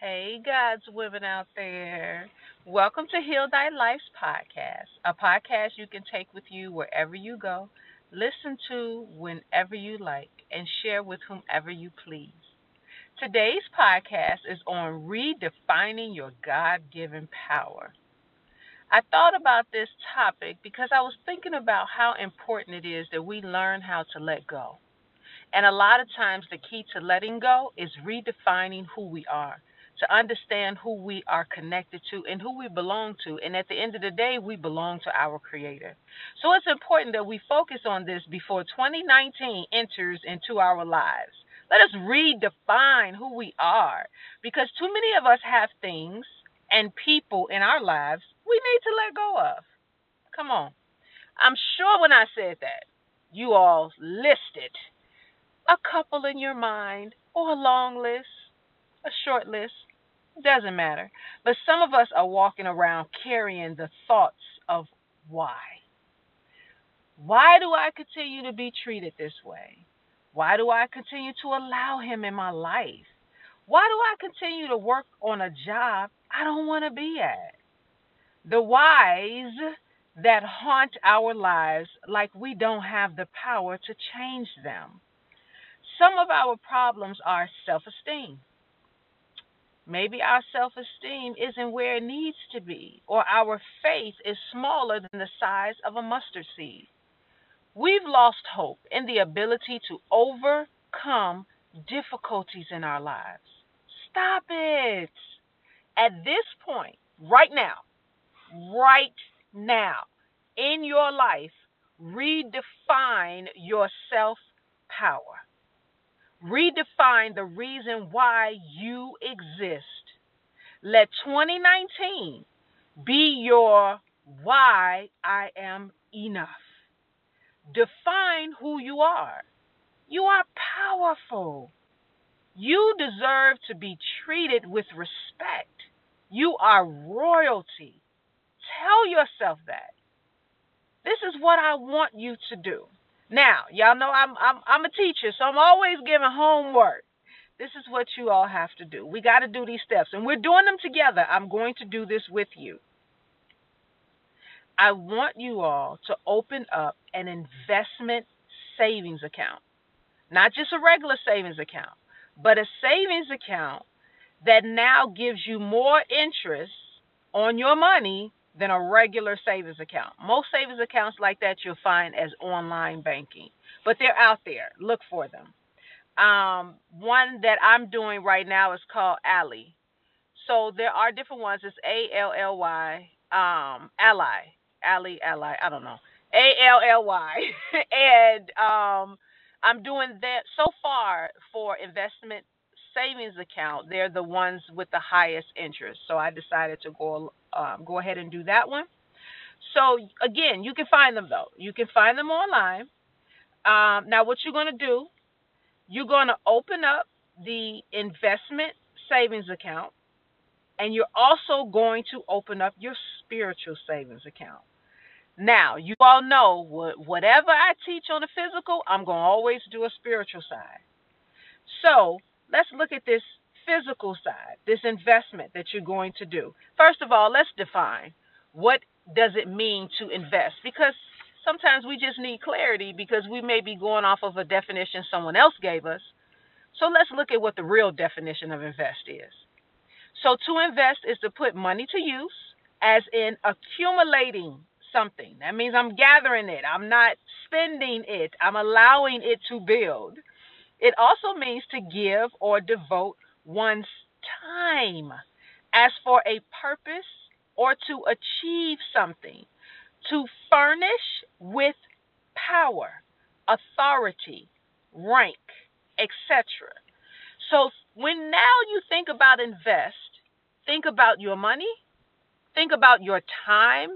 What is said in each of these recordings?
Hey, God's women out there. Welcome to Heal Thy Life's podcast, a podcast you can take with you wherever you go, listen to whenever you like, and share with whomever you please. Today's podcast is on redefining your God given power. I thought about this topic because I was thinking about how important it is that we learn how to let go. And a lot of times, the key to letting go is redefining who we are, to understand who we are connected to and who we belong to. And at the end of the day, we belong to our Creator. So it's important that we focus on this before 2019 enters into our lives. Let us redefine who we are because too many of us have things and people in our lives we need to let go of. Come on. I'm sure when I said that, you all listed a couple in your mind or a long list, a short list, doesn't matter. But some of us are walking around carrying the thoughts of why. Why do I continue to be treated this way? Why do I continue to allow him in my life? Why do I continue to work on a job I don't want to be at? The whys that haunt our lives like we don't have the power to change them. Some of our problems are self esteem. Maybe our self esteem isn't where it needs to be, or our faith is smaller than the size of a mustard seed. We've lost hope in the ability to overcome difficulties in our lives. Stop it. At this point, right now, right now, in your life, redefine your self power. Redefine the reason why you exist. Let 2019 be your why I am enough. Define who you are. You are powerful. You deserve to be treated with respect. You are royalty. Tell yourself that. This is what I want you to do. Now, y'all know I'm I'm I'm a teacher, so I'm always giving homework. This is what you all have to do. We got to do these steps, and we're doing them together. I'm going to do this with you. I want you all to open up an investment savings account, not just a regular savings account, but a savings account that now gives you more interest on your money than a regular savings account. Most savings accounts like that you'll find as online banking, but they're out there. Look for them. Um, one that I'm doing right now is called Ally. So there are different ones. It's A L L Y, um, Ally, Ally, Ally. I don't know. A L L Y, and um, I'm doing that so far for investment savings account, they're the ones with the highest interest. So I decided to go um, go ahead and do that one. So again, you can find them though. You can find them online. Um, now, what you're going to do, you're going to open up the investment savings account, and you're also going to open up your spiritual savings account. Now, you all know whatever I teach on the physical, I'm going to always do a spiritual side. So, let's look at this physical side, this investment that you're going to do. First of all, let's define what does it mean to invest because sometimes we just need clarity because we may be going off of a definition someone else gave us. So let's look at what the real definition of invest is. So to invest is to put money to use as in accumulating something. That means I'm gathering it. I'm not spending it. I'm allowing it to build. It also means to give or devote one's time as for a purpose or to achieve something, to furnish with power, authority, rank, etc. So when now you think about invest, think about your money, think about your time,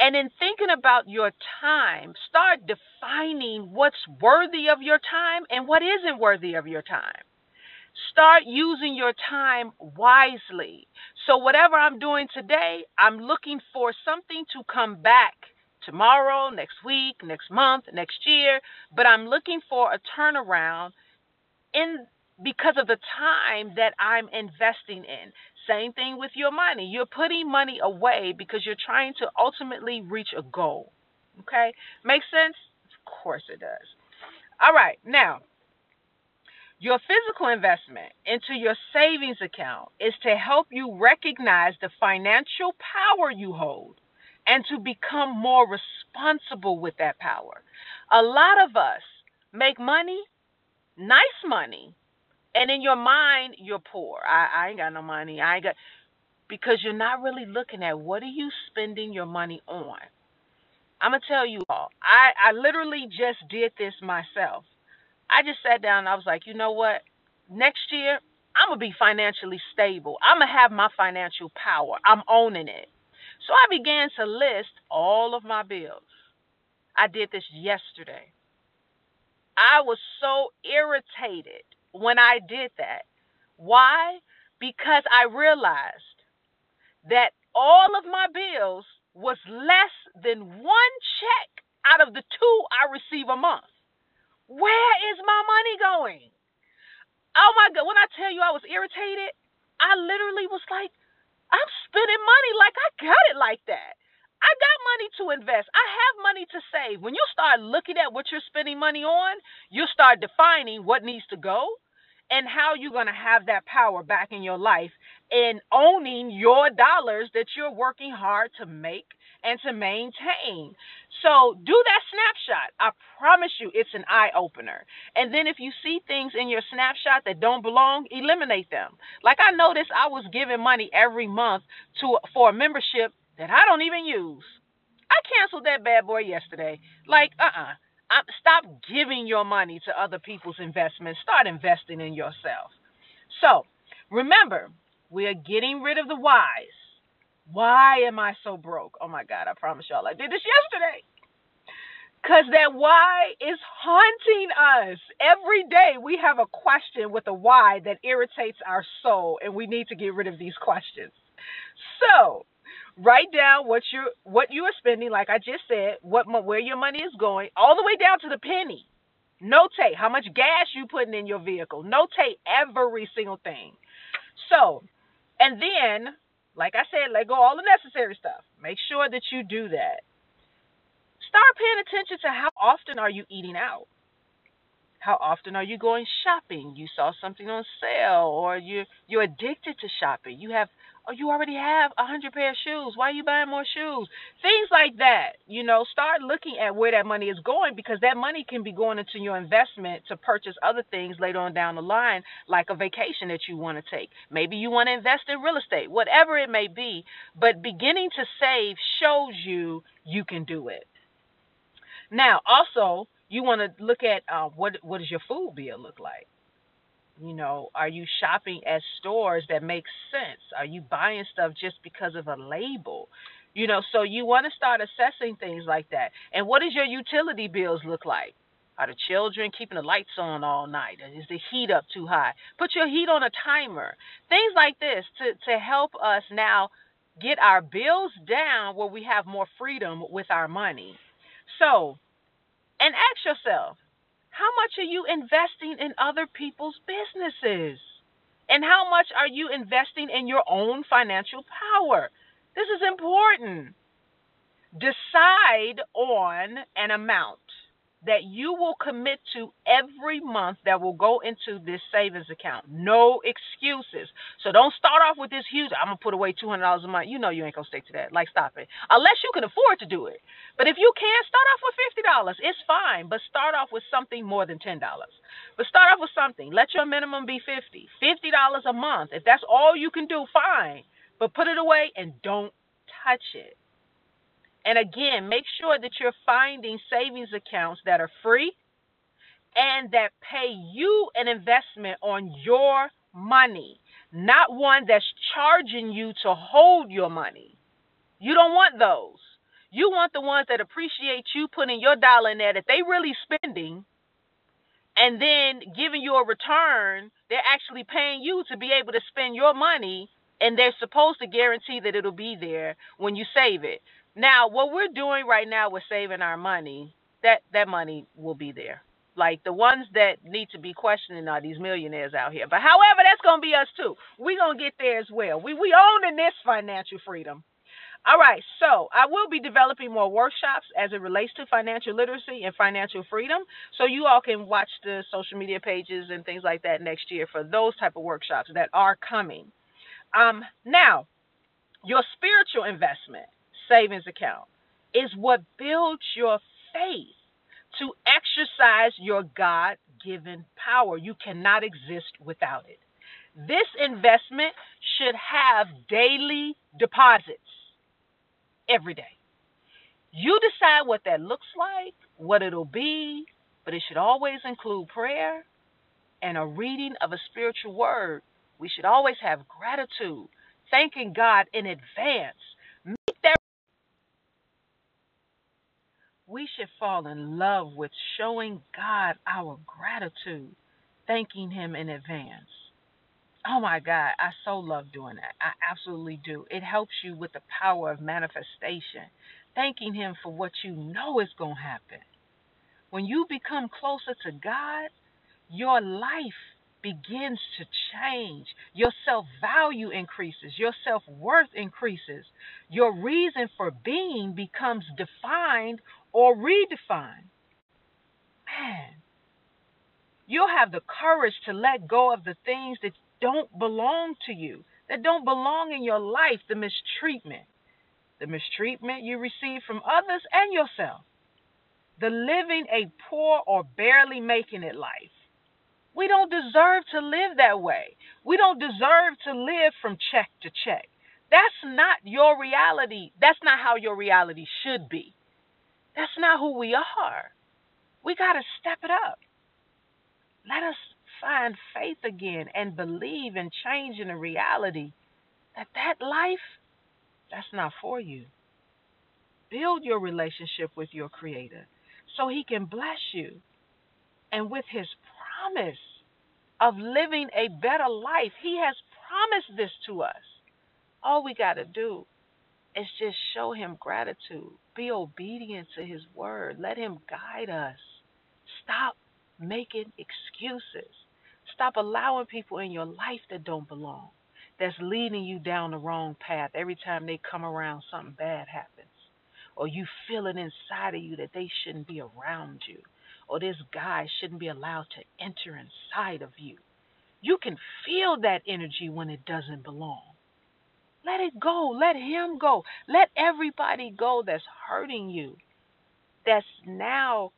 and in thinking about your time, start defining what's worthy of your time and what isn't worthy of your time. Start using your time wisely. So, whatever I'm doing today, I'm looking for something to come back tomorrow, next week, next month, next year, but I'm looking for a turnaround in because of the time that I'm investing in. Same thing with your money. You're putting money away because you're trying to ultimately reach a goal. Okay? Make sense? Of course it does. All right, now, your physical investment into your savings account is to help you recognize the financial power you hold and to become more responsible with that power. A lot of us make money, nice money, and in your mind you're poor. I, I ain't got no money. I ain't got because you're not really looking at what are you spending your money on. I'm gonna tell you all. I I literally just did this myself. I just sat down I was like, you know what? Next year I'm gonna be financially stable. I'm gonna have my financial power. I'm owning it. So I began to list all of my bills. I did this yesterday. I was so irritated when I did that. Why? Because I realized that all of my bills was less than one check out of the two I receive a month. Where is my money going? Oh my God. When I tell you I was irritated, I literally was like, I'm spending money like I got it like that. I got money to invest. I have money to save. When you start looking at what you're spending money on, you start defining what needs to go and how you're going to have that power back in your life and owning your dollars that you're working hard to make and to maintain. So do that snapshot. I promise you it's an eye opener. And then if you see things in your snapshot that don't belong, eliminate them. Like I noticed I was giving money every month to for a membership that I don't even use. I canceled that bad boy yesterday. Like, uh-uh. stop giving your money to other people's investments. Start investing in yourself. So, remember, we are getting rid of the whys why am I so broke? Oh my God, I promise y'all I did this yesterday. Because that why is haunting us. Every day we have a question with a why that irritates our soul, and we need to get rid of these questions. So, write down what you what you are spending, like I just said, what where your money is going, all the way down to the penny. Notate how much gas you putting in your vehicle. Notate every single thing. So, and then like I said, let go all the necessary stuff. Make sure that you do that. Start paying attention to how often are you eating out? How often are you going shopping? You saw something on sale or you you're addicted to shopping. You have oh, you already have a hundred pair of shoes. Why are you buying more shoes? Things like that. You know, start looking at where that money is going because that money can be going into your investment to purchase other things later on down the line, like a vacation that you want to take. Maybe you want to invest in real estate, whatever it may be. But beginning to save shows you you can do it. Now, also, you want to look at uh, what what does your food bill look like? You know, are you shopping at stores that make sense? Are you buying stuff just because of a label? You know, so you want to start assessing things like that. And what does your utility bills look like? Are the children keeping the lights on all night? Is the heat up too high? Put your heat on a timer. Things like this to, to help us now get our bills down where we have more freedom with our money. So, and ask yourself, how much are you investing in other people's businesses? And how much are you investing in your own financial power? This is important. Decide on an amount that you will commit to every month that will go into this savings account. No excuses. So don't start off with this huge, I'm going to put away $200 a month. You know you ain't going to stick to that. Like, stop it. Unless you can afford to do it. But if you can, start off with $50. It's fine, but start off with something more than $10. But start off with something. Let your minimum be 50. $50 a month. If that's all you can do, fine. But put it away and don't touch it. And again, make sure that you're finding savings accounts that are free and that pay you an investment on your money, not one that's charging you to hold your money. You don't want those. You want the ones that appreciate you putting your dollar in there that they really spending and then giving you a return. They're actually paying you to be able to spend your money and they're supposed to guarantee that it'll be there when you save it. Now, what we're doing right now with saving our money, that that money will be there. Like the ones that need to be questioning are these millionaires out here. But however, that's gonna be us too. We're gonna get there as well. We we own in this financial freedom. All right, so I will be developing more workshops as it relates to financial literacy and financial freedom. So you all can watch the social media pages and things like that next year for those type of workshops that are coming. Um, now, your spiritual investment savings account is what builds your faith to exercise your God given power. You cannot exist without it. This investment should have daily deposits every day. You decide what that looks like, what it'll be, but it should always include prayer and a reading of a spiritual word. We should always have gratitude, thanking God in advance. Make that we should fall in love with showing God our gratitude, thanking Him in advance. Oh my God, I so love doing that. I absolutely do. It helps you with the power of manifestation, thanking Him for what you know is going to happen. When you become closer to God, your life begins to change. Your self value increases, your self worth increases, your reason for being becomes defined or redefined. Man, you'll have the courage to let go of the things that don't belong to you, that don't belong in your life, the mistreatment, the mistreatment you receive from others and yourself, the living a poor or barely making it life. We don't deserve to live that way. We don't deserve to live from check to check. That's not your reality. That's not how your reality should be. That's not who we are. We got to step it up. Let us find faith again and believe in changing the reality that that life, that's not for you. Build your relationship with your Creator so He can bless you. And with His promise of living a better life, He has promised this to us. All we got to do is just show Him gratitude, be obedient to His word, let Him guide us. Stop making excuses. Stop allowing people in your life that don't belong, that's leading you down the wrong path. Every time they come around, something bad happens. Or you feel it inside of you that they shouldn't be around you. Or this guy shouldn't be allowed to enter inside of you. You can feel that energy when it doesn't belong. Let it go. Let him go. Let everybody go that's hurting you, that's now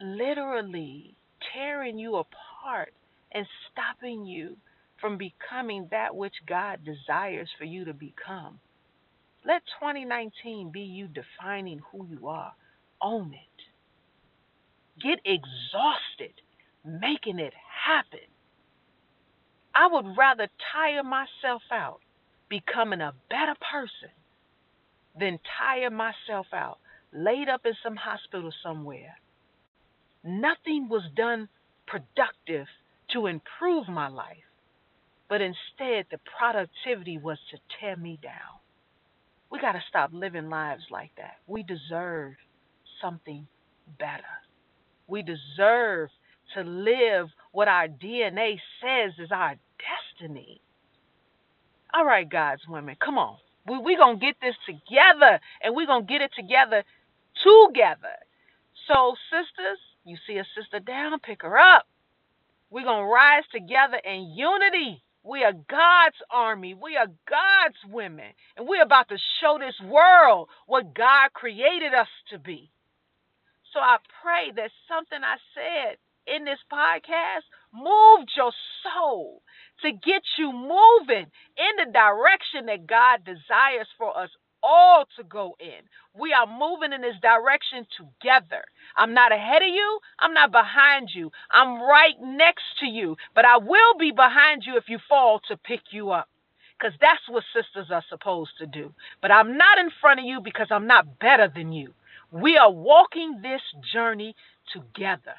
literally tearing you apart and stopping you from becoming that which God desires for you to become. Let 2019 be you defining who you are. Own it. Get exhausted making it happen. I would rather tire myself out becoming a better person than tire myself out laid up in some hospital somewhere Nothing was done productive to improve my life, but instead the productivity was to tear me down. We got to stop living lives like that. We deserve something better. We deserve to live what our DNA says is our destiny. All right, God's women, come on. We're we going to get this together, and we're going to get it together together. So, sisters, you see a sister down, pick her up. We're going to rise together in unity. We are God's army. We are God's women. And we're about to show this world what God created us to be. So I pray that something I said in this podcast moved your soul to get you moving in the direction that God desires for us all to go in. We are moving in this direction together. I'm not ahead of you. I'm not behind you. I'm right next to you. But I will be behind you if you fall to pick you up. Because that's what sisters are supposed to do. But I'm not in front of you because I'm not better than you. We are walking this journey together.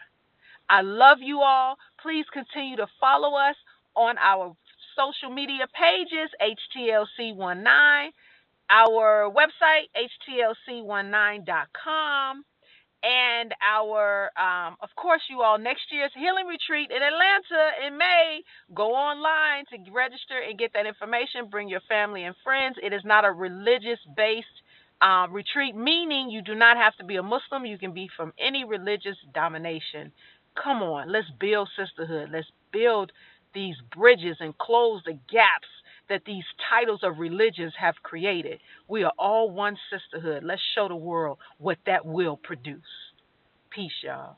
I love you all. Please continue to follow us on our social media pages, HTLC19 our website, htlc19.com, and our, um, of course, you all next year's healing retreat in Atlanta in May. Go online to register and get that information. Bring your family and friends. It is not a religious based um, retreat, meaning you do not have to be a Muslim. You can be from any religious domination. Come on, let's build sisterhood. Let's build these bridges and close the gaps that these titles of religions have created. We are all one sisterhood. Let's show the world what that will produce. Peace, y'all.